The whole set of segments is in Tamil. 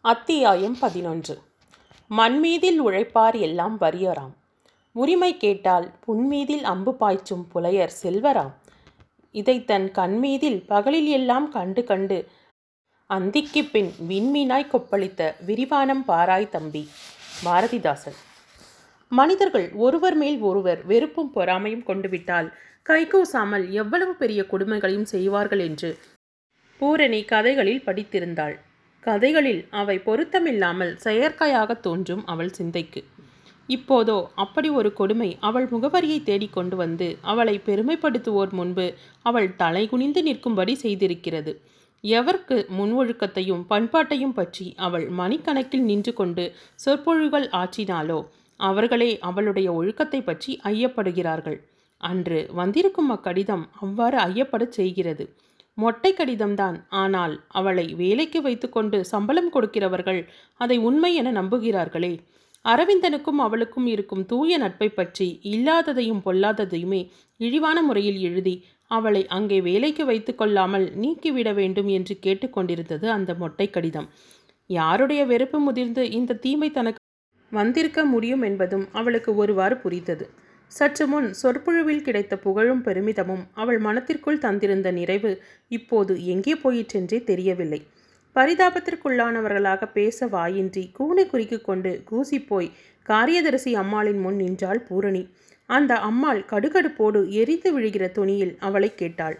அத்தியாயம் பதினொன்று. மண்மீதில் உழைப்பார் எல்லாம் வறியராம். உரிமை கேட்டால் புன்மீதில் அம்பு பாய்ச்சும் புலையர் செல்வராம். இதை தன் கண்மீதில் பகலில் எல்லாம் கண்டு கண்டு அந்திக்குப் பின் விண்மீனாய் கொப்பளித்த விரிவானம் பாராய் தம்பி பாரதிதாசன். மனிதர்கள் ஒருவர் மேல் ஒருவர் வெறுப்பும் பொறாமையும் கொண்டுவிட்டால் கைகூசாமல் எவ்வளவு பெரிய கொடுமைகளையும் செய்வார்கள் என்று பூரணி கதைகளில் படித்திருந்தாள். கதைகளில் அவை பொருத்தமில்லாமல் செயற்கையாக தோன்றும் அவள் சிந்தைக்கு. இப்போதோ அப்படி ஒரு கொடுமை அவள் முகவரியை தேடிக் கொண்டு வந்து அவளை பெருமைப்படுத்துவோர் முன்பு அவள் தலைகுனிந்து நிற்கும்படி செய்திருக்கிறது. எவர்க்கு முன்ஒழுக்கத்தையும் பண்பாட்டையும் பற்றி அவள் மணிக்கணக்கில் நின்று கொண்டு சொற்பொழிவுகள் ஆற்றினாலோ அவர்களே அவளுடைய ஒழுக்கத்தை பற்றி ஐயப்படுகிறார்கள். அன்று வந்திருக்கும் அக்கடிதம் அவ்வாறு ஐயப்படச் செய்கிறது. மொட்டை கடிதம்தான். ஆனால் அவளை வேலைக்கு வைத்துக்கொண்டு சம்பளம் கொடுக்கிறவர்கள் அதை உண்மை என நம்புகிறார்களே. அரவிந்தனுக்கும் அவளுக்கும் இருக்கும் தூய நட்பை பற்றி இல்லாததையும் பொல்லாததையுமே இழிவான முறையில் எழுதி அவளை அங்கே வேலைக்கு வைத்து கொள்ளாமல் நீக்கிவிட வேண்டும் என்று கேட்டுக்கொண்டிருந்தது அந்த மொட்டை கடிதம். யாருடைய வெறுப்பு முதிர்ந்து இந்த தீமை தனக்கு வந்திருக்க முடியும் என்பதும் அவளுக்கு ஒருவாறு புரிந்தது. சற்று முன் சொற்பொழிவில் கிடைத்த புகழும் பெருமிதமும் அவள் மனத்திற்குள் தந்திருந்த நிறைவு இப்போது எங்கே போயிற்றென்றே தெரியவில்லை. பரிதாபத்திற்குள்ளானவர்களாக பேச வாயின்றி கூனை குறுக்கி கொண்டு கூசிப்போய் காரியதரிசி அம்மாளின் முன் நின்றாள் பூரணி. அந்த அம்மாள் கடுகடுப்போடு எரிந்து விழுகிற துணியில் அவளை கேட்டாள்.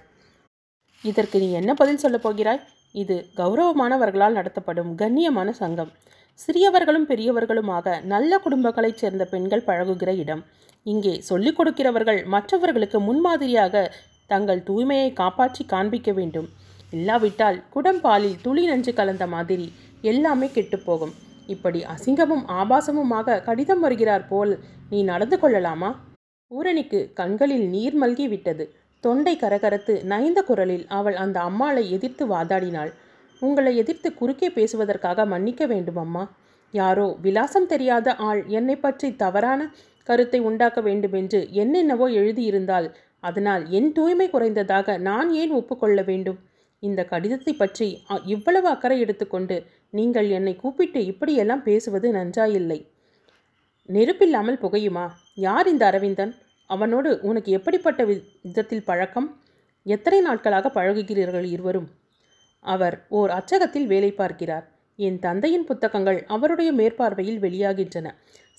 இதற்கு நீ என்ன பதில் சொல்லப் போகிறாய்? இது கௌரவமானவர்களால் நடத்தப்படும் கண்ணியமான சங்கம். சிறியவர்களும் பெரியவர்களுமாக நல்ல குடும்பங்களைச் சேர்ந்த பெண்கள் பழகுகிற இடம். இங்கே சொல்லிக் கொடுக்கிறவர்கள் மற்றவர்களுக்கு முன்மாதிரியாக தங்கள் தூய்மையை காப்பாற்றி காண்பிக்க வேண்டும். இல்லாவிட்டால் குடம்பாலில் துளி நஞ்சு கலந்த மாதிரி எல்லாமே கெட்டுப்போகும் இப்படி அசிங்கமும் ஆபாசமுமாக கடிதம் வருகிறார் போல் நீ நடந்து கொள்ளலாமா? பூரணிக்கு கண்களில் நீர் மல்கி விட்டது. தொண்டை கரகரத்து நைந்த குரலில் அவள் அந்த அம்மாளை எதிர்த்து வாதாடினாள். உங்களை எதிர்த்து குறுக்கே பேசுவதற்காக மன்னிக்க வேண்டும் அம்மா யாரோ விலாசம் தெரியாத ஆள் என்னை பற்றி தவறான கருத்தை உண்டாக்க வேண்டுமென்று என்னென்னவோ எழுதியிருந்தால் அதனால் என் தூய்மை குறைந்ததாக நான் ஏன் ஒப்புக்கொள்ள வேண்டும்? இந்த கடிதத்தை பற்றி அ- இவ்வளவு அக்கறை எடுத்துக்கொண்டு நீங்கள் என்னை கூப்பிட்டு இப்படியெல்லாம் பேசுவது நன்றாயில்லை. நெருப்பில்லாமல் புகையுமா? யார் இந்த அரவிந்தன்? அவனோடு உனக்கு எப்படிப்பட்ட வி- விதத்தில் பழக்கம்? எத்தனை நாட்களாக பழகுகிறீர்கள் இருவரும்? அவர் ஓர் அச்சகத்தில் வேலை பார்க்கிறார். என் தந்தையின் புத்தகங்கள் அவருடைய மேற்பார்வையில் வெளியாகின்றன.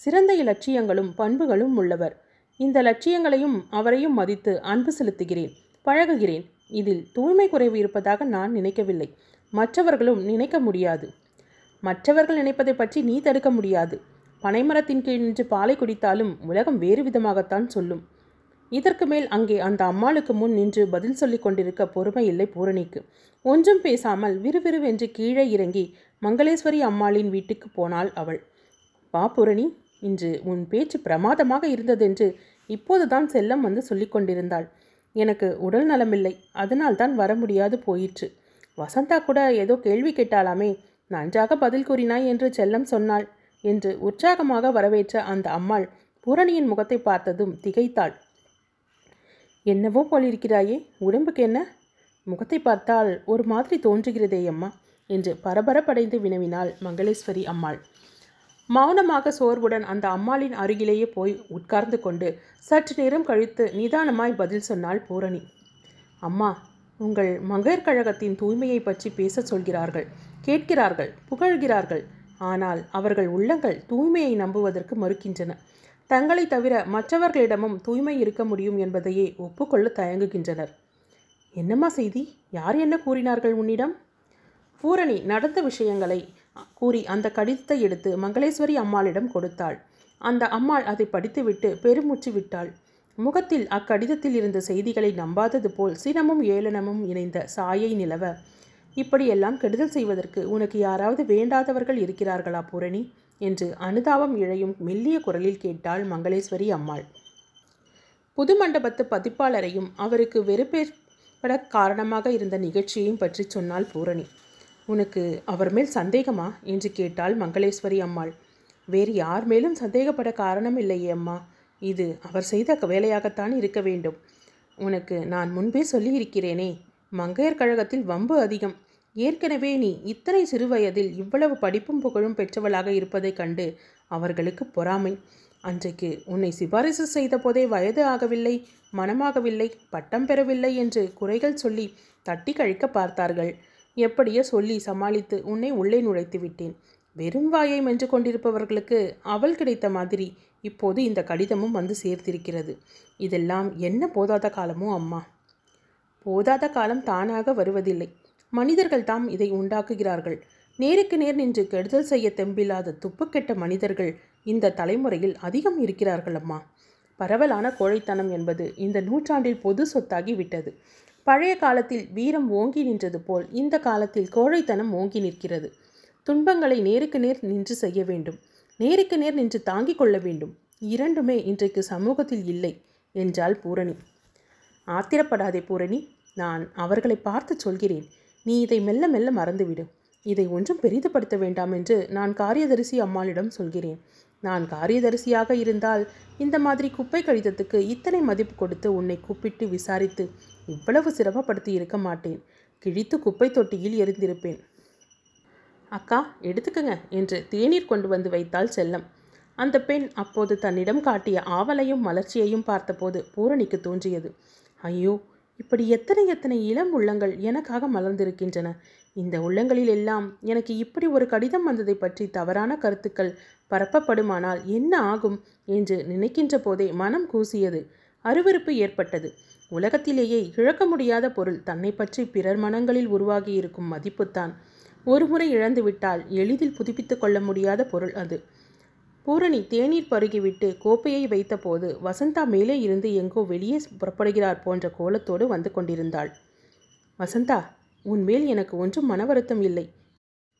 சிறந்த இலட்சியங்களும் பண்புகளும் உள்ளவர். இந்த லட்சியங்களையும் அவரையும் மதித்து அன்பு செலுத்துகிறேன் பழகுகிறேன். இதில் தூய்மை குறைவு இருப்பதாக நான் நினைக்கவில்லை. மற்றவர்களும் நினைக்க முடியாது. மற்றவர்கள் நினைப்பதை பற்றி நீ தடுக்க முடியாது. பனைமரத்தின் கீழ் நின்று பாலை குடித்தாலும் உலகம் வேறு விதமாகத்தான் சொல்லும். இதற்கு மேல் அங்கே அந்த அம்மாளுக்கு முன் நின்று பதில் சொல்லிக் கொண்டிருக்க பொறுமை இல்லை பூரணிக்கு. ஒன்றும் பேசாமல் விறுவிறுவென்று கீழே இறங்கி மங்களேஸ்வரி அம்மாளின் வீட்டுக்கு போனாள் அவள். வா பூரணி இன்று உன் பேச்சு பிரமாதமாக இருந்ததென்று இப்போதுதான் செல்லம் வந்து சொல்லிக் கொண்டிருந்தாள். எனக்கு உடல் நலமில்லை அதனால் தான் வர முடியாது போயிற்று. வசந்தா கூட ஏதோ கேள்வி கேட்டாலாமே நன்றாக பதில் கூறினாய் என்று செல்லம் சொன்னாள் என்று உற்சாகமாக வரவேற்ற அந்த அம்மாள் பூரணியின் முகத்தை பார்த்ததும் திகைத்தாள். என்னவோ போலிருக்கிறாயே உடம்புக்கு என்ன? முகத்தை பார்த்தால் ஒரு மாதிரி தோன்றுகிறதே அம்மா என்று பரபரப்படைந்து வினவினாள் மங்களேஸ்வரி அம்மாள். மௌனமாக சோர்வுடன் அந்த அம்மாளின் அருகிலேயே போய் உட்கார்ந்து கொண்டு சற்று நேரம் கழித்து நிதானமாய் பதில் சொன்னாள் பூரணி. அம்மா உங்கள் மங்கையர் கழகத்தின் தூய்மையை பற்றி பேசச் சொல்கிறார்கள் கேட்கிறார்கள் புகழ்கிறார்கள். ஆனால் அவர்கள் உள்ளங்கள் தூய்மையை நம்புவதற்கு மறுக்கின்றன. தங்களை தவிர மற்றவர்களிடமும் தூய்மை இருக்க முடியும் என்பதையே ஒப்புக்கொள்ள தயங்குகின்றனர். என்னம்மா செய்தி? யார் என்ன கூறினார்கள் உன்னிடம்? பூரணி நடந்த விஷயங்களை கூறி அந்த கடிதத்தை எடுத்து மங்களேஸ்வரி அம்மாளிடம் கொடுத்தாள். அந்த அம்மாள் அதை படித்துவிட்டு பெருமூச்சு விட்டாள். முகத்தில் அக்கடிதத்தில் இருந்த செய்திகளை நம்பாதது போல் சினமும் ஏளனமும் இணைந்த சாயை நிலவ இப்படியெல்லாம் கெடுதல் செய்வதற்கு உனக்கு யாராவது வேண்டாதவர்கள் இருக்கிறார்களா பூரணி என்று அனுதாபம் இழையும் மெல்லிய குரலில் கேட்டாள் மங்களேஸ்வரி அம்மாள். புது மண்டபத்து பதிப்பாளரையும் அவருக்கு வெறுப்பேற்பட காரணமாக இருந்த நிகழ்ச்சியையும் பற்றி சொன்னாள் பூரணி. உனக்கு அவர் மேல் சந்தேகமா? என்று கேட்டாள் மங்களேஸ்வரி அம்மாள். வேறு யார் மேலும் சந்தேகப்பட காரணம் இல்லையே அம்மா. இது அவர் செய்த வேலையாகத்தான் இருக்க வேண்டும். உனக்கு நான் முன்பே சொல்லியிருக்கிறேனே. மங்கையர் கழகத்தில் வம்பு அதிகம். ஏற்கனவே நீ இத்தனை சிறுவயதில் இவ்வளவு படிப்பும் புகழும் பெற்றவளாக இருப்பதைக் கண்டு அவர்களுக்கு பொறாமை. அன்றைக்கு உன்னை சிபாரிசு செய்த போதே வயது ஆகவில்லை மனமாகவில்லை பட்டம் பெறவில்லை என்று குறைகள் சொல்லி தட்டி கழிக்க பார்த்தார்கள். எப்படியோ சொல்லி சமாளித்து உன்னை உள்ளே நுழைத்து விட்டேன். வெறும் வாயை மென்று கொண்டிருப்பவர்களுக்கு அவள் கிடைத்த மாதிரி இப்போது இந்த கடிதமும் வந்து சேர்த்திருக்கிறது. இதெல்லாம் என்ன போதாத காலமோ அம்மா. போதாத காலம் தானாக வருவதில்லை. மனிதர்கள் தாம் இதை உண்டாக்குகிறார்கள். நேருக்கு நேர் நின்று கெடுதல் செய்ய தெம்பில்லாத துப்புக்கெட்ட மனிதர்கள் இந்த தலைமுறையில் அதிகம் இருக்கிறார்கள் அம்மா. பரவலான கோழைத்தனம் என்பது இந்த நூற்றாண்டில் பொது சொத்தாகி விட்டது. பழைய காலத்தில் வீரம் ஓங்கி நின்றது போல் இந்த காலத்தில் கோழைத்தனம் ஓங்கி நிற்கிறது. துன்பங்களை நேருக்கு நேர் நின்று செய்ய வேண்டும். நேருக்கு நேர் நின்று தாங்கிக் கொள்ள வேண்டும். இரண்டுமே இன்றைக்கு சமூகத்தில் இல்லை என்றாள் பூரணி. ஆத்திரப்படாதே பூரணி நான் அவர்களை பார்த்து சொல்கிறேன். நீ இதை மெல்ல மெல்ல மறந்துவிடு. இதை ஒன்றும் பெரிதுபடுத்த வேண்டாம் என்று நான் காரியதரிசி அம்மாளிடம் சொல்கிறேன். நான் காரியதரிசியாக இருந்தால் இந்த மாதிரி குப்பை கடிதத்துக்கு இத்தனை மதிப்பு கொடுத்து உன்னை கூப்பிட்டு விசாரித்து இவ்வளவு சிரமப்படுத்தி இருக்க மாட்டேன். கிழித்து குப்பை தொட்டியில் எரிந்திருப்பேன். அக்கா எடுத்துக்கங்க என்று தேநீர் கொண்டு வந்து வைத்தாள் செல்லம். அந்த பெண் அப்போது தன்னிடம் காட்டிய ஆவலையும் மலர்ச்சியையும் பார்த்தபோது பூரணிக்கு தோன்றியது. ஐயோ இப்படி எத்தனை எத்தனை இளம் உள்ளங்கள் எனக்காக மலர்ந்திருக்கின்றன. இந்த உள்ளங்களில் எல்லாம் எனக்கு இப்படி ஒரு கடிதம் வந்ததை பற்றி தவறான கருத்துக்கள் பரப்பப்படுமானால் என்ன ஆகும் என்று நினைக்கின்ற போதே மனம் கூசியது. அருவருப்பு ஏற்பட்டது. உலகத்திலேயே இழக்க முடியாத பொருள் தன்னை பற்றி பிறர் மனங்களில் உருவாகியிருக்கும் மதிப்புத்தான். ஒருமுறை இழந்துவிட்டால் எளிதில் புதுப்பித்து கொள்ள முடியாத பொருள் அது. பூரணி தேநீர் பருகிவிட்டு கோப்பையை வைத்தபோது வசந்தா மேலே இருந்து எங்கோ வெளியே புறப்படுகிறார் போன்ற கோலத்தோடு வந்து கொண்டிருந்தாள். வசந்தா உன்மேல் எனக்கு ஒன்றும் மன வருத்தம் இல்லை.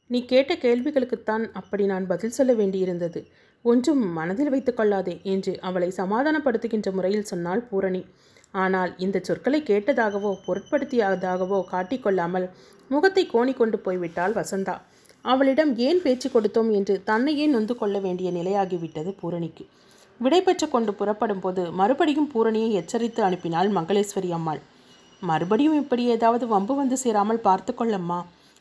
நீ கேட்ட கேள்விகளுக்குத்தான் அப்படி நான் பதில் சொல்ல வேண்டியிருந்தது. ஒன்றும் மனதில் வைத்துக்கொள்ளாதே என்று அவளை சமாதானப்படுத்துகின்ற முறையில் சொன்னாள் பூரணி. ஆனால் இந்த சொற்களை கேட்டதாகவோ பொருட்படுத்தியதாகவோ காட்டிக்கொள்ளாமல் முகத்தை கோணி கொண்டு போய்விட்டாள் வசந்தா. அவளிடம் ஏன் பேச்சு கொடுத்தோம் என்று தன்னையே நொந்து கொள்ள வேண்டிய நிலையாகிவிட்டது பூரணிக்கு. விடை கொண்டு புறப்படும் போது மறுபடியும் பூரணியை எச்சரித்து அனுப்பினாள் மங்களேஸ்வரி அம்மாள். மறுபடியும் இப்படி ஏதாவது வம்பு வந்து சேராமல் பார்த்து கொள்ளம்மா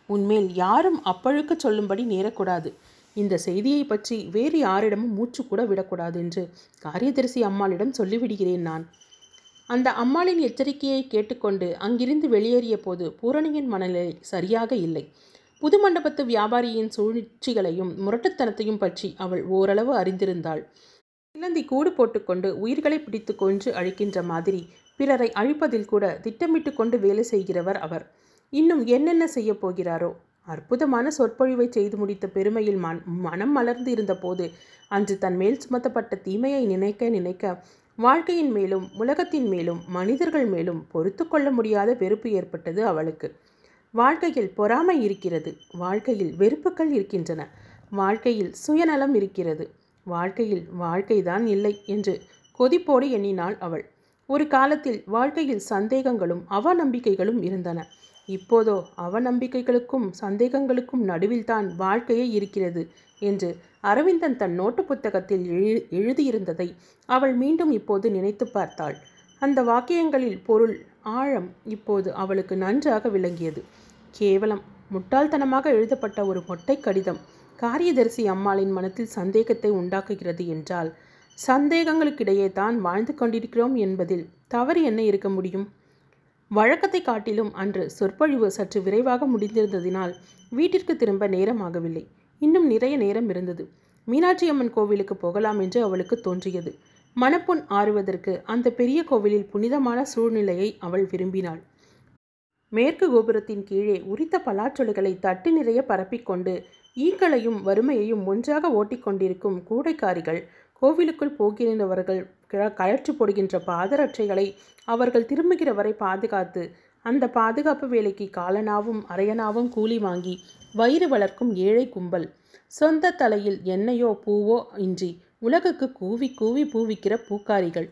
உன்மேல் யாரும் அப்பழுக்கு சொல்லும்படி நேரக்கூடாது. இந்த செய்தியை பற்றி வேறு யாரிடமும் மூச்சு கூட விடக்கூடாது என்று காரியதரிசி அம்மாளிடம் சொல்லிவிடுகிறேன் நான். அந்த அம்மாளின் எச்சரிக்கையை கேட்டுக்கொண்டு அங்கிருந்து வெளியேறிய போது பூரணியின் மனநிலை சரியாக இல்லை. புது மண்டபத்து வியாபாரியின் சூழ்ச்சிகளையும் முரட்டுத்தனத்தையும் பற்றி அவள் ஓரளவு அறிந்திருந்தாள். சிலந்தி கூடு போட்டுக்கொண்டு உயிர்களை பிடித்து கொன்று அழிக்கின்ற மாதிரி பிறரை அழிப்பதில் கூட திட்டமிட்டு கொண்டு வேலை செய்கிறவர் அவர். இன்னும் என்னென்ன செய்ய போகிறாரோ? அற்புதமான சொற்பொழிவை செய்து முடித்த பெருமையில் மன் மனம் மலர்ந்து இருந்தபோது அன்று தன் மேல் சுமத்தப்பட்ட தீமையை நினைக்க நினைக்க வாழ்க்கையின் மேலும் உலகத்தின் மேலும் மனிதர்கள் மேலும் பொறுத்து கொள்ள முடியாத வெறுப்பு ஏற்பட்டது அவளுக்கு. வாழ்க்கையில் பொறாமை இருக்கிறது. வாழ்க்கையில் வெறுப்புகள் இருக்கின்றன. வாழ்க்கையில் சுயநலம் இருக்கிறது. வாழ்க்கையில் வாழ்க்கைதான் இல்லை என்று கொதிப்போடு எண்ணினாள் அவள். ஒரு காலத்தில் வாழ்க்கையில் சந்தேகங்களும் அவநம்பிக்கைகளும் இருந்தன. இப்போதோ அவநம்பிக்கைகளுக்கும் சந்தேகங்களுக்கும் நடுவில்தான் வாழ்க்கையே இருக்கிறது என்று அரவிந்தன் தன் நோட்டு புத்தகத்தில் எழு எழுதியிருந்ததை அவள் மீண்டும் இப்போது நினைத்து பார்த்தாள். அந்த வாக்கியங்களில் பொருள் ஆழம் இப்போது அவளுக்கு நன்றாக விளங்கியது. கேவலம் முட்டாள்தனமாக எழுதப்பட்ட ஒரு மொட்டை கடிதம் காரியதரிசி அம்மாளின் மனத்தில் சந்தேகத்தை உண்டாக்குகிறது என்றால் சந்தேகங்களுக்கிடையே தான் வாழ்ந்து கொண்டிருக்கிறோம் என்பதில் தவறு என்ன இருக்க முடியும்? வழக்கத்தை காட்டிலும் அன்று சொற்பொழிவு சற்று விரைவாக முடிந்திருந்ததினால் வீட்டிற்கு திரும்ப நேரமாகவில்லை. இன்னும் நிறைய நேரம் இருந்தது. மீனாட்சி அம்மன் கோவிலுக்கு போகலாம் என்று அவளுக்கு தோன்றியது. மனப்பொன் ஆறுவதற்கு அந்த பெரிய கோவிலில் புனிதமான சூழ்நிலையை அவள் விரும்பினாள். மேற்கு கோபுரத்தின் கீழே உரித்த பலாச்சொலைகளை தட்டு நிறைய பரப்பிக்கொண்டு ஈக்களையும் வறுமையையும் ஒன்றாக ஓட்டிக்கொண்டிருக்கும் கூடைக்காரிகள் கோவிலுக்குள் போகிறவர்கள் கழற்றி போடுகின்ற பாதரட்சைகளை அவர்கள் திரும்புகிற வரை பாதுகாத்து அந்த பாதுகாப்பு வேலைக்கு காலனாவும் அரையனாவும் கூலி வாங்கி வயிறு வளர்க்கும் ஏழை கும்பல். சொந்த தலையில் எண்ணெயோ பூவோ இன்றி உலகுக்கு கூவி கூவி பூவிக்கிற பூக்காரிகள்.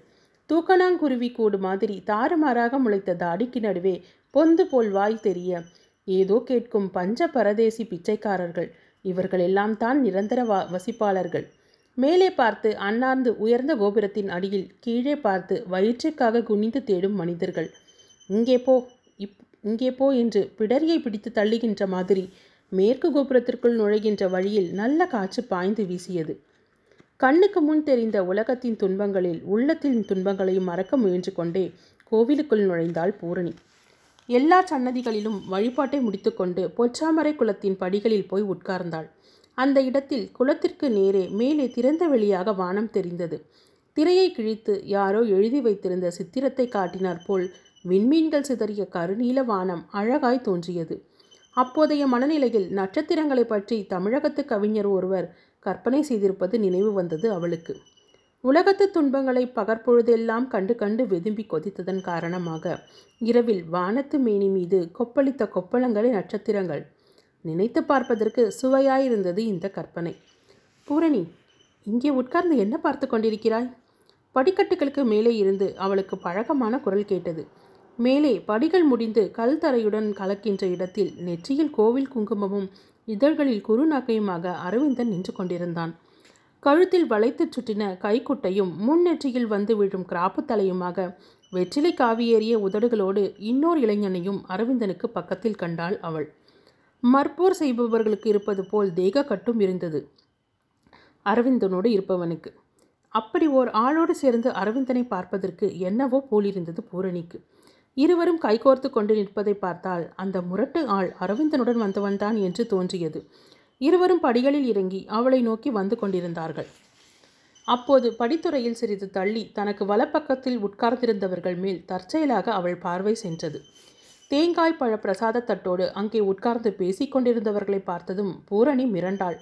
தூக்கணாங்குருவி கூடு மாதிரி தாறுமாறாக முளைத்த தாடிக்கு நடுவே பொந்து போல் வாய் தெரிய ஏதோ கேட்கும் பஞ்ச பரதேசி பிச்சைக்காரர்கள். இவர்கள் எல்லாம் தான் நிரந்தர வ வசிப்பாளர்கள். மேலே பார்த்து அண்ணாந்து உயர்ந்த கோபுரத்தின் அடியில் கீழே பார்த்து வயிற்றுக்காக குனிந்து தேடும் மனிதர்கள். இங்கே போ இப் இங்கே போ என்று பிடரியை பிடித்து தள்ளுகின்ற மாதிரி மேற்கு கோபுரத்திற்குள் நுழைகின்ற வழியில் நல்ல காற்று பாய்ந்து வீசியது. கண்ணுக்கு முன் தெரிந்த உலகத்தின் துன்பங்களில் உள்ளத்தின் துன்பங்களையும் மறக்க முயன்று கொண்டே கோவிலுக்குள் நுழைந்தாள் பூரணி. எல்லா சன்னதிகளிலும் வழிபாட்டை முடித்துக்கொண்டு பொச்சாமரை குளத்தின் படிகளில் போய் உட்கார்ந்தாள். அந்த இடத்தில் குளத்திற்கு நேரே மேலே திறந்த வெளியாக வானம் தெரிந்தது. திரையை கிழித்து யாரோ எழுதி வைத்திருந்த சித்திரத்தை காட்டினார் போல் விண்மீன்கள் சிதறிய கருநீல வானம் அழகாய் தோன்றியது. அப்போதைய மனநிலையில் நட்சத்திரங்களை பற்றி தமிழகத்து கவிஞர் ஒருவர் கற்பனை செய்திருப்பது நினைவு வந்தது அவளுக்கு. உலகத்து துன்பங்களை பகற்பொழுதெல்லாம் கண்டு கண்டு வெதும்பி கொதித்ததன் காரணமாக இரவில் வானத்து மேனி மீது கொப்பளித்த கொப்பளங்களை நட்சத்திரங்கள் நினைத்து பார்ப்பதற்கு சுவையாயிருந்தது இந்த கற்பனை. பூரணி இங்கே உட்கார்ந்து என்ன பார்த்து கொண்டிருக்கிறாய்? படிக்கட்டுகளுக்கு மேலே இருந்து அவளுக்கு பழக்கமான குரல் கேட்டது. மேலே படிகள் முடிந்து கல் தரையுடன் கலக்கின்ற இடத்தில் நெற்றியில் கோவில் குங்குமமும் இதழ்களில் குறுநாக்கையுமாக அரவிந்தன் நின்று கொண்டிருந்தான். கழுத்தில் வளைத்துச் சுற்றின கைக்குட்டையும் முன்னெற்றியில் வந்து விழும் கிராப்பு தலையுமாக வெற்றிலை காவியேறிய உதடுகளோடு இன்னொரு இளைஞனையும் அரவிந்தனுக்கு பக்கத்தில் கண்டாள் அவள். மற்போர் செய்பவர்களுக்கு இருப்பது போல் தேக கட்டும் இருந்தது. அரவிந்தனோடு இருப்பவனுக்கு. அப்படி ஓர் ஆளோடு சேர்ந்து அரவிந்தனை பார்ப்பதற்கு என்னவோ போலிருந்தது பூரணிக்கு. இருவரும் கைகோர்த்து கொண்டு நிற்பதை பார்த்தால் அந்த முரட்டு ஆள் அரவிந்தனுடன் வந்தவன்தான் என்று தோன்றியது. இருவரும் படிகளில் இறங்கி அவளை நோக்கி வந்து கொண்டிருந்தார்கள். அப்போது படித்துறையில் சிறிது தள்ளி தனக்கு வலப்பக்கத்தில் உட்கார்ந்திருந்தவர்கள் மேல் தற்செயலாக அவள் பார்வை சென்றது. தேங்காய் பழ பிரசாத தட்டோடு அங்கே உட்கார்ந்து பேசிக்கொண்டிருந்தவர்களை பார்த்ததும் பூரணி மிரண்டாள்.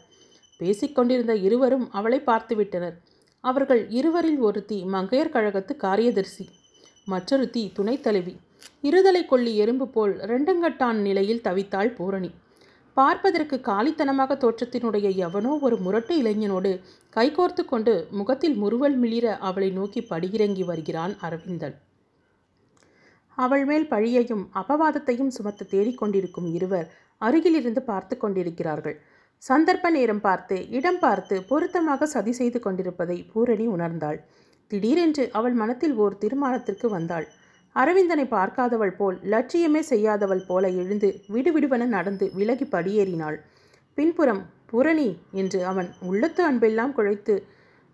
பேசிக்கொண்டிருந்த இருவரும் அவளை பார்த்துவிட்டனர். அவர்கள் இருவரில் ஒருத்தி மங்கையர் கழகத்து காரியதர்சி மற்றொருத்தி துணைத் தலைவி. இருதலை கொள்ளி எறும்பு போல் ரெண்டங்கட்டான் நிலையில் தவித்தாள் பூரணி. பார்ப்பதற்கு காலித்தனமாக தோற்றத்தினுடைய எவனோ ஒரு முரட்டு இளைஞனோடு கைகோர்த்து கொண்டு முகத்தில் முறுவல் மிளிர அவளை நோக்கி படியிறங்கி வருகிறான் அரவிந்தன். அவள் மேல் பழியையும் அபவாதத்தையும் சுமத்த தேடிக்கொண்டிருக்கும் இருவர் அருகிலிருந்து பார்த்து கொண்டிருக்கிறார்கள். சந்தர்ப்ப நேரம் பார்த்து இடம் பார்த்து பொருத்தமாக சதி செய்து கொண்டிருப்பதை பூரணி உணர்ந்தாள். திடீரென்று அவள் மனத்தில் ஓர் தீர்மானத்திற்கு வந்தாள். அரவிந்தனை பார்க்காதவள் போல் லட்சியமே செய்யாதவள் போல எழுந்து விடுவிடுவென நடந்து விலகி படியேறினாள். பின்புறம் புரணி என்று அவன் உள்ளத்து அன்பெல்லாம் குழைத்து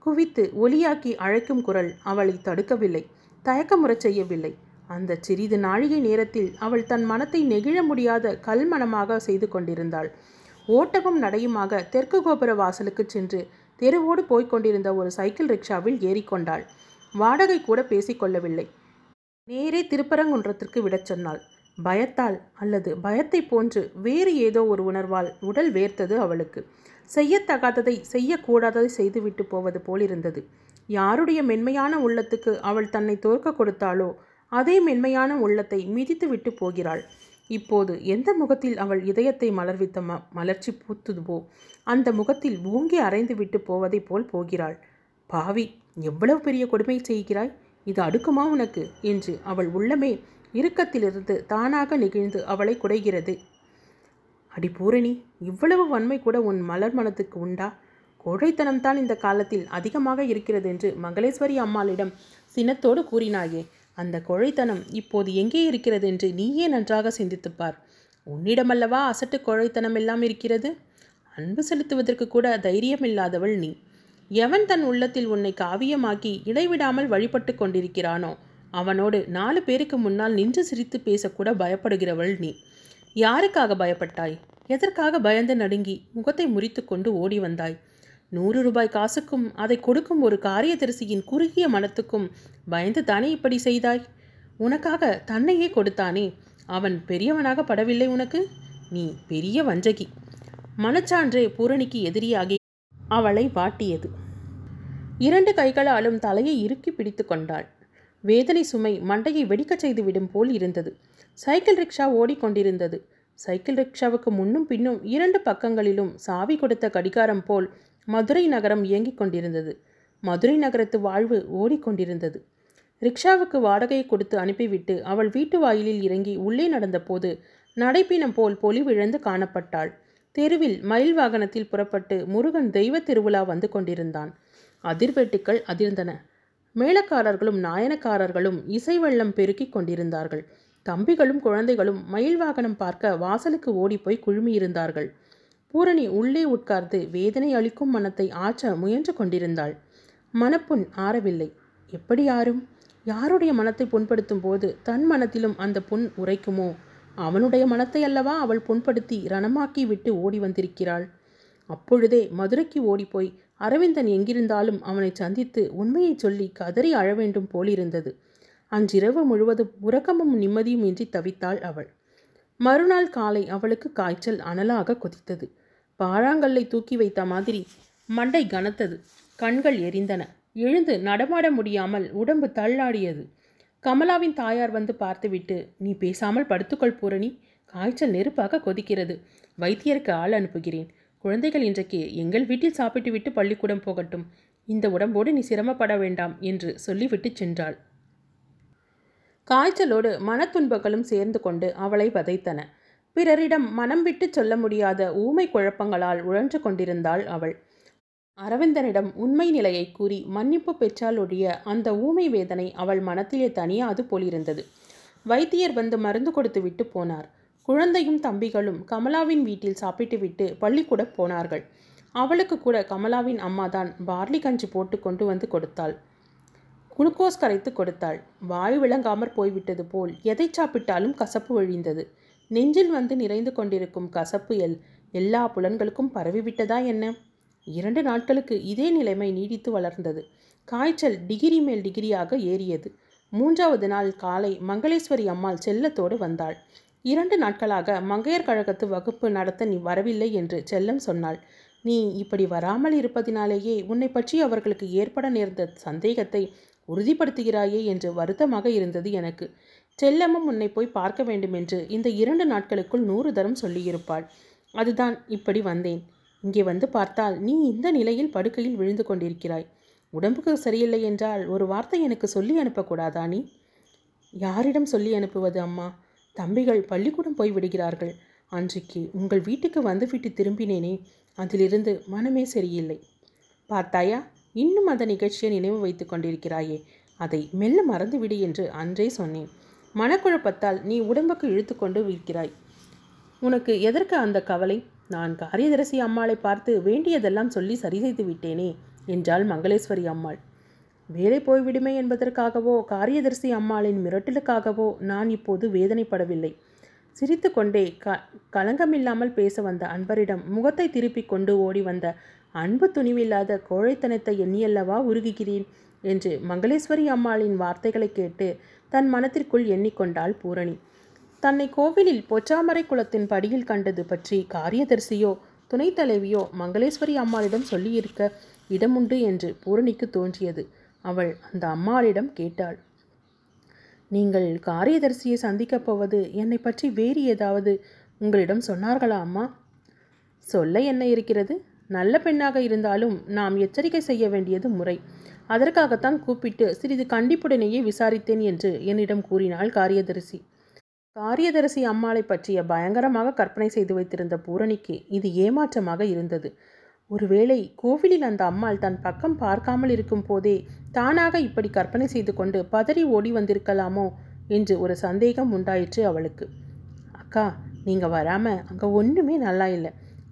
குவித்து ஒலியாக்கி அழைக்கும் குரல் அவளை தடுக்கவில்லை தயக்கமுறச் செய்யவில்லை. அந்த சிறிது நாழிகை நேரத்தில் அவள் தன் மனத்தை நெகிழ முடியாத கல்மனமாக செய்து கொண்டிருந்தாள். ஓட்டமும் நடையுமாக தெற்கு கோபுர வாசலுக்கு சென்று தெருவோடு போய்க் கொண்டிருந்த ஒரு சைக்கிள் ரிக்ஷாவில் ஏறிக்கொண்டாள் வாடகை கூட பேசிக்கொள்ளவில்லை நேரே திருப்பரங்குன்றத்திற்கு விடச் சொன்னாள். பயத்தால் அல்லது பயத்தை போன்று வேறு ஏதோ ஒரு உணர்வால் உடல் வேர்த்தது அவளுக்கு. செய்யத்தகாததை செய்யக்கூடாததை செய்துவிட்டு போவது போலிருந்தது. யாருடைய மென்மையான உள்ளத்துக்கு அவள் தன்னை தோற்க கொடுத்தாளோ அதே மென்மையான உள்ளத்தை மிதித்து விட்டு போகிறாள். இப்போது எந்த முகத்தில் அவள் இதயத்தை மலர்வித்த ம மலர்ச்சி பூத்துதுவோ அந்த முகத்தில் ஓங்கி அரைந்து விட்டு போவதைப் போல் போகிறாள். பாவி எவ்வளவு பெரிய கொடுமை செய்கிறாய்? இது அடுக்குமா உனக்கு? என்று அவள் உள்ளமே இறுக்கத்திலிருந்து தானாக நெகிழ்ந்து அவளை குடைகிறது. அடி பூரணி இவ்வளவு வன்மை கூட உன் மலர் மனத்துக்கு உண்டா? கோழைத்தனம்தான் இந்த காலத்தில் அதிகமாக இருக்கிறது என்று மங்களேஸ்வரி அம்மாளிடம் சினத்தோடு கூறினாயே அந்த கோழைத்தனம் இப்போது எங்கே இருக்கிறது என்று நீயே நன்றாக சிந்தித்துப்பார். உன்னிடமல்லவா அசட்டு கோழைத்தனம் எல்லாம் இருக்கிறது? அன்பு செலுத்துவதற்கு கூட தைரியமில்லாதவள் நீ. எவன் தன் உள்ளத்தில் உன்னை காவியமாக்கி இடைவிடாமல் வழிபட்டு கொண்டிருக்கிறானோ அவனோடு நாலு பேருக்கு முன்னால் நின்று சிரித்து பேசக்கூட பயப்படுகிறவள் நீ. யாருக்காக பயப்பட்டாய்? எதற்காக பயந்து நடுங்கி முகத்தை முறித்து கொண்டு ஓடி வந்தாய்? நூறு ரூபாய் காசுக்கும் அதை கொடுக்கும் ஒரு காரியதரிசியின் குறுகிய மனத்துக்கும் பயந்து தானே இப்படி செய்தாய்? உனக்காக தன்னையே கொடுத்தானே. அவன் பெரியவனாக படவில்லை உனக்கு? நீ பெரிய வஞ்சகி. மனச்சான்றே பூரணிக்கு எதிரியாகி அவளை வாட்டியது. இரண்டு கைகளாலும் தலையை இறுக்கி பிடித்து கொண்டாள். வேதனை சுமை மண்டையை வெடிக்கச் செய்து விடும் போல் இருந்தது. சைக்கிள் ரிக்ஷா ஓடிக்கொண்டிருந்தது சைக்கிள் ரிக்ஷாவுக்கு முன்னும் பின்னும் இரண்டு பக்கங்களிலும் சாவி கொடுத்த கடிகாரம் போல் மதுரை நகரம் இயங்கிக் கொண்டிருந்தது. மதுரை நகரத்து வாழ்வு ஓடிக்கொண்டிருந்தது ரிக்ஷாவுக்கு வாடகையை கொடுத்து அனுப்பிவிட்டு அவள் வீட்டு வாயிலில் இறங்கி உள்ளே நடந்தபோது நடைப்பினம் போல் பொலிவிழந்து காணப்பட்டாள். தெருவில் மயில் வாகனத்தில் புறப்பட்டு முருகன் தெய்வ திருவிழா வந்து கொண்டிருந்தான். அதிர்வெட்டுக்கள் அதிர்ந்தன. மேளக்காரர்களும் நாயனக்காரர்களும் இசை வெள்ளம் பெருக்கிக் கொண்டிருந்தார்கள். தம்பிகளும் குழந்தைகளும் மயில் வாகனம் பார்க்க வாசலுக்கு ஓடிப்போய் குழுமியிருந்தார்கள். பூரணி உள்ளே உட்கார்ந்து வேதனை அளிக்கும் மனத்தை ஆற்ற முயன்று கொண்டிருந்தாள். மனப்புண் ஆறவில்லை. எப்படி ஆறும்? யாருடைய மனத்தை புண்படுத்தும் போது தன் மனத்திலும் அந்த புண் உரைக்குமோ? அவனுடைய மனத்தை அல்லவா அவள் புண்படுத்தி ரணமாக்கி விட்டு ஓடி வந்திருக்கிறாள். அப்பொழுதே மதுரைக்கு ஓடிப்போய் அரவிந்தன் எங்கிருந்தாலும் அவனை சந்தித்து உண்மையைச் சொல்லி கதறி அழ வேண்டும் போலிருந்தது. அன்றிரவு முழுவதும் உறக்கமும் நிம்மதியும் இன்றி தவித்தாள் அவள். மறுநாள் காலை அவளுக்கு காய்ச்சல் அனலாக கொதித்தது. பாழாங்கல்லை தூக்கி வைத்த மாதிரி. மண்டை கனத்தது. கண்கள் எரிந்தன. எழுந்து நடமாட முடியாமல் உடம்பு தள்ளாடியது. கமலாவின் தாயார் வந்து பார்த்துவிட்டு நீ பேசாமல் படுத்துக்கொள் பூரணி. காய்ச்சல் நெருப்பாக கொதிக்கிறது. வைத்தியருக்கு ஆள் அனுப்புகிறேன். குழந்தைகள் இன்றைக்கு எங்கள் வீட்டில் சாப்பிட்டு விட்டு பள்ளிக்கூடம் போகட்டும். இந்த உடம்போடு நீ சிரமப்பட வேண்டாம் என்று சொல்லிவிட்டு சென்றாள். காய்ச்சலோடு மனத்துன்பங்களும் சேர்ந்து கொண்டு அவளை வதைத்தன. பிறரிடம் மனம் விட்டு சொல்ல முடியாத ஊமை குழப்பங்களால் உழன்று கொண்டிருந்தாள் அவள். அரவிந்தனிடம் உண்மை நிலையை கூறி மன்னிப்பு பெற்றால் ஒழிய அந்த ஊமை வேதனை அவள் மனத்திலே தனியாது போலிருந்தது. வைத்தியர் வந்து மருந்து கொடுத்து விட்டு போனார். குழந்தையும் தம்பிகளும் கமலாவின் வீட்டில் சாப்பிட்டுவிட்டு பள்ளிக்கூடம் போனார்கள். அவளுக்கு கூட கமலாவின் அம்மாதான் பார்லி கஞ்சி போட்டு கொண்டு வந்து கொடுத்தாள். குளுக்கோஸ் கரைத்து கொடுத்தாள். வாய் விளங்காமற் போய்விட்டது போல் எதை சாப்பிட்டாலும் கசப்பு வழிந்தது நெஞ்சில் வந்து நிறைந்து கொண்டிருக்கும் கசப்பு எல் எல்லா புலன்களுக்கும் பரவிவிட்டதா என்ன? இரண்டு நாட்களுக்கு இதே நிலைமை நீடித்து வளர்ந்தது. காய்ச்சல் டிகிரி மேல் டிகிரியாக ஏறியது. மூன்றாவது நாள் காலை மங்களேஸ்வரி அம்மாள் செல்லத்தோடு வந்தாள். இரண்டு நாட்களாக மங்கையர் கழகத்து வகுப்பு நடத்த நீ வரவில்லை என்று செல்லம் சொன்னாள். நீ இப்படி வராமல் இருப்பதினாலேயே உன்னை பற்றி அவர்களுக்கு ஏற்பட நேர்ந்த சந்தேகத்தை உறுதிப்படுத்துகிறாயே என்று வருத்தமாக இருந்தது எனக்கு. செல்லமும் உன்னை போய் பார்க்க வேண்டுமென்று இந்த இரண்டு நாட்களுக்குள் நூறு தரம் சொல்லியிருப்பாள். அதுதான் இப்படி வந்தேன். இங்கே வந்து பார்த்தால் நீ இந்த நிலையில் படுக்கையில் விழுந்து கொண்டிருக்கிறாய். உடம்புக்கு சரியில்லை என்றால் ஒரு வார்த்தை எனக்கு சொல்லி அனுப்பக்கூடாதா நீ? யாரிடம் சொல்லி அனுப்புவது அம்மா? தம்பிகள் பள்ளிக்கூடம் போய் விடுகிறார்கள். அன்றைக்கு உங்கள் வீட்டுக்கு வந்துவிட்டு திரும்பினேனே. அதிலிருந்து மனமே சரியில்லை. பார்த்தாயா? இன்னும் அந்த நிகழ்ச்சியை நினைவு வைத்து கொண்டிருக்கிறாயே. அதை மெல்ல மறந்துவிடு என்று அன்றே சொன்னேன். மனக்குழப்பத்தால் நீ உடம்புக்கு இழுத்து கொண்டு இருக்கிறாய் உனக்கு எதற்கு அந்த கவலை? நான் காரியதரிசி அம்மாளை பார்த்து வேண்டியதெல்லாம் சொல்லி சரி செய்து விட்டேனே என்றாள் மங்களேஸ்வரி அம்மாள். வேலை போய்விடுமே என்பதற்காகவோ காரியதரிசி அம்மாளின் மிரட்டலுக்காகவோ நான் இப்போது வேதனைப்படவில்லை. சிரித்து கொண்டே க களங்கமில்லாமல் பேச வந்த அன்பரிடம் முகத்தை திருப்பிக் கொண்டு ஓடி வந்த அன்பு துணிவில்லாத கோழைத்தனத்தை எண்ணியல்லவா உருகுகிறேன்? என்று மங்களேஸ்வரி அம்மாளின் வார்த்தைகளை கேட்டு தன் மனத்திற்குள் எண்ணிக்கொண்டாள் பூரணி. தன்னை கோவிலில் பொச்சாமரை குளத்தின் படியில் கண்டது பற்றி காரியதரிசியோ துணைத் தலைவியோ மங்களேஸ்வரி அம்மாளிடம் சொல்லியிருக்க இடமுண்டு என்று பூரணிக்கு தோன்றியது. அவள் அந்த அம்மாளிடம் கேட்டாள் நீங்கள் காரியதரிசியை சந்திக்கப் போவது என்னை பற்றி வேறு ஏதாவது உங்களிடம் சொன்னார்களா அம்மா? சொல்ல என்ன இருக்கிறது? நல்ல பெண்ணாக இருந்தாலும் நாம் எச்சரிக்கை செய்ய வேண்டியது முறை. அதற்காகத்தான் கூப்பிட்டு சிறிது கண்டிப்புடனேயே விசாரித்தேன் என்று என்னிடம் கூறினாள் காரியதரிசி. காரியதரிசி அம்மாளை பற்றிய பயங்கரமாக கற்பனை செய்து வைத்திருந்த பூரணிக்கு இது ஏமாற்றமாக இருந்தது. ஒருவேளை கோவிலில் அந்த அம்மாள் தன் பக்கம் பார்க்காமல் இருக்கும் போதே தானாக இப்படி கற்பனை செய்து கொண்டு பதறி ஓடி வந்திருக்கலாமோ என்று ஒரு சந்தேகம் உண்டாயிற்று அவளுக்கு. அக்கா நீங்கள் வராமல் அங்கே ஒன்றுமே நல்லா இல்லை.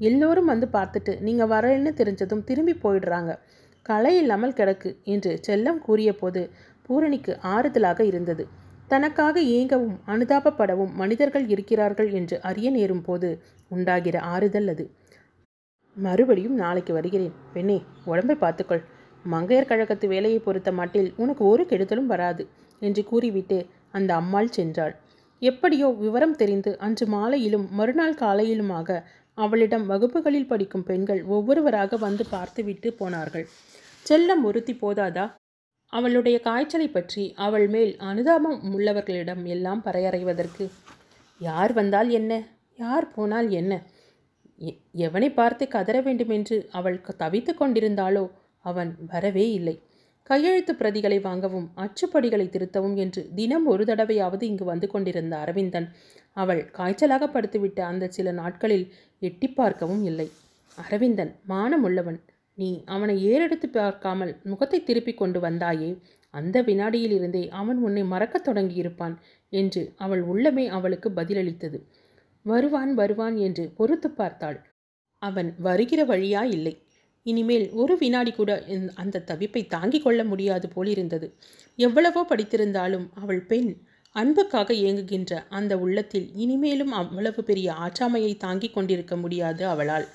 எல்லோரும் வந்து பார்த்துட்டு நீங்கள் வரலன்னு தெரிஞ்சதும் திரும்பி போயிடுறாங்க. களை இல்லாமல் கிடக்கு என்று செல்லம் கூறியபோது பூரணிக்கு ஆறுதலாக இருந்தது. தனக்காக ஏங்கவும் அனுதாபப்படவும் மனிதர்கள் இருக்கிறார்கள் என்று அறிய நேரும் போது உண்டாகிற ஆறுதல் அது. மறுபடியும் நாளைக்கு வருகிறேன். பெண்ணே உடம்பை பார்த்துக்கொள். மங்கையர் கழகத்து வேலையை பொறுத்த மட்டில் உனக்கு ஒரு கெடுதலும் வராது என்று கூறிவிட்டு அந்த அம்மாள் சென்றாள். எப்படியோ விவரம் தெரிந்து அன்று மாலையிலும் மறுநாள் காலையிலுமாக அவளிடம் வகுப்புகளில் படிக்கும் பெண்கள் ஒவ்வொருவராக வந்து பார்த்துவிட்டு போனார்கள். செல்லம் ஒருத்தி போதாதா? அவளுடைய காய்ச்சலை பற்றி அவள் மேல் அனுதாபம் உள்ளவர்களிடம் எல்லாம் பறையறைவதற்கு. யார் வந்தால் என்ன? யார் போனால் என்ன? எவனை பார்த்து கதற வேண்டுமென்று அவள் தவித்து கொண்டிருந்தாளோ அவன் வரவே இல்லை. கையெழுத்து பிரதிகளை வாங்கவும் அச்சுப்படிகளை திருத்தவும் என்று தினம் ஒரு தடவையாவது இங்கு வந்து கொண்டிருந்த அரவிந்தன் அவள் காய்ச்சலாக படுத்துவிட்ட அந்த சில நாட்களில் எட்டி பார்க்கவும் இல்லை. அரவிந்தன் மானமுள்ளவன் நீ அவனை ஏறெடுத்து பார்க்காமல் முகத்தை திருப்பிக் கொண்டு வந்தாயே அந்த வினாடியிலிருந்தே அவன் உன்னை மறக்கத் தொடங்கியிருப்பான் என்று அவள் உள்ளமே அவளுக்கு பதிலளித்தது. வருவான் வருவான் என்று பொறுத்து பார்த்தாள். அவன் வருகிற வழியா? இல்லை. இனிமேல் ஒரு வினாடி கூட அந்த தவிப்பை தாங்கிக் கொள்ள முடியாது போலிருந்தது. எவ்வளவோ படித்திருந்தாலும் அவள் பெண் அன்புக்காக ஏங்குகின்ற அந்த உள்ளத்தில் இனிமேலும் அவ்வளவு பெரிய ஆற்றாமையை தாங்கிக் கொண்டிருக்க முடியாது அவளால்.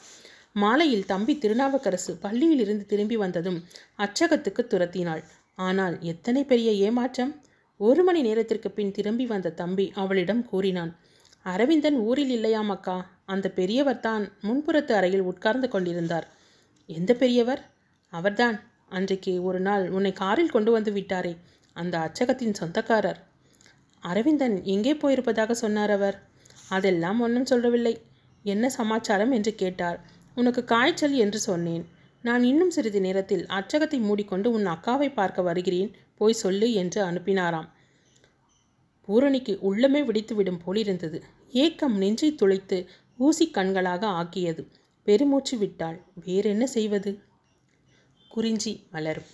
மாலையில் தம்பி திருநாவுக்கரசு பள்ளியிலிருந்து திரும்பி வந்ததும் அச்சகத்துக்கு துரத்தினாள். ஆனால் எத்தனை பெரிய ஏமாற்றம்? ஒரு மணி நேரத்திற்கு பின் திரும்பி வந்த தம்பி அவளிடம் கூறினான் அரவிந்தன் ஊரில் இல்லையாம் அக்கா அந்த பெரியவர் தான் முன்புறத்து அறையில் உட்கார்ந்து கொண்டிருந்தார். எந்த பெரியவர்? அவர்தான். அன்றைக்கு ஒரு நாள் உன்னை காரில் கொண்டு வந்து விட்டாரே அந்த அச்சகத்தின் சொந்தக்காரர். அரவிந்தன் எங்கே போயிருப்பதாக சொன்னார் அவர்? அதெல்லாம் ஒன்றும் சொல்லவில்லை. என்ன சமாச்சாரம்? என்று கேட்டார். உனக்கு காய்ச்சல் என்று சொன்னேன். நான் இன்னும் சிறிது நேரத்தில் அச்சகத்தை மூடிக்கொண்டு உன் அக்காவை பார்க்க வருகிறேன். போய் சொல்லு என்று அனுப்பினாராம். பூரணிக்கு உள்ளமே விடித்துவிடும் போலிருந்தது. ஏக்கம் நெஞ்சை துளைத்து ஊசி கண்களாக ஆக்கியது. பெருமூச்சு விட்டாள். வேறென்ன செய்வது? குறிஞ்சி மலரும்.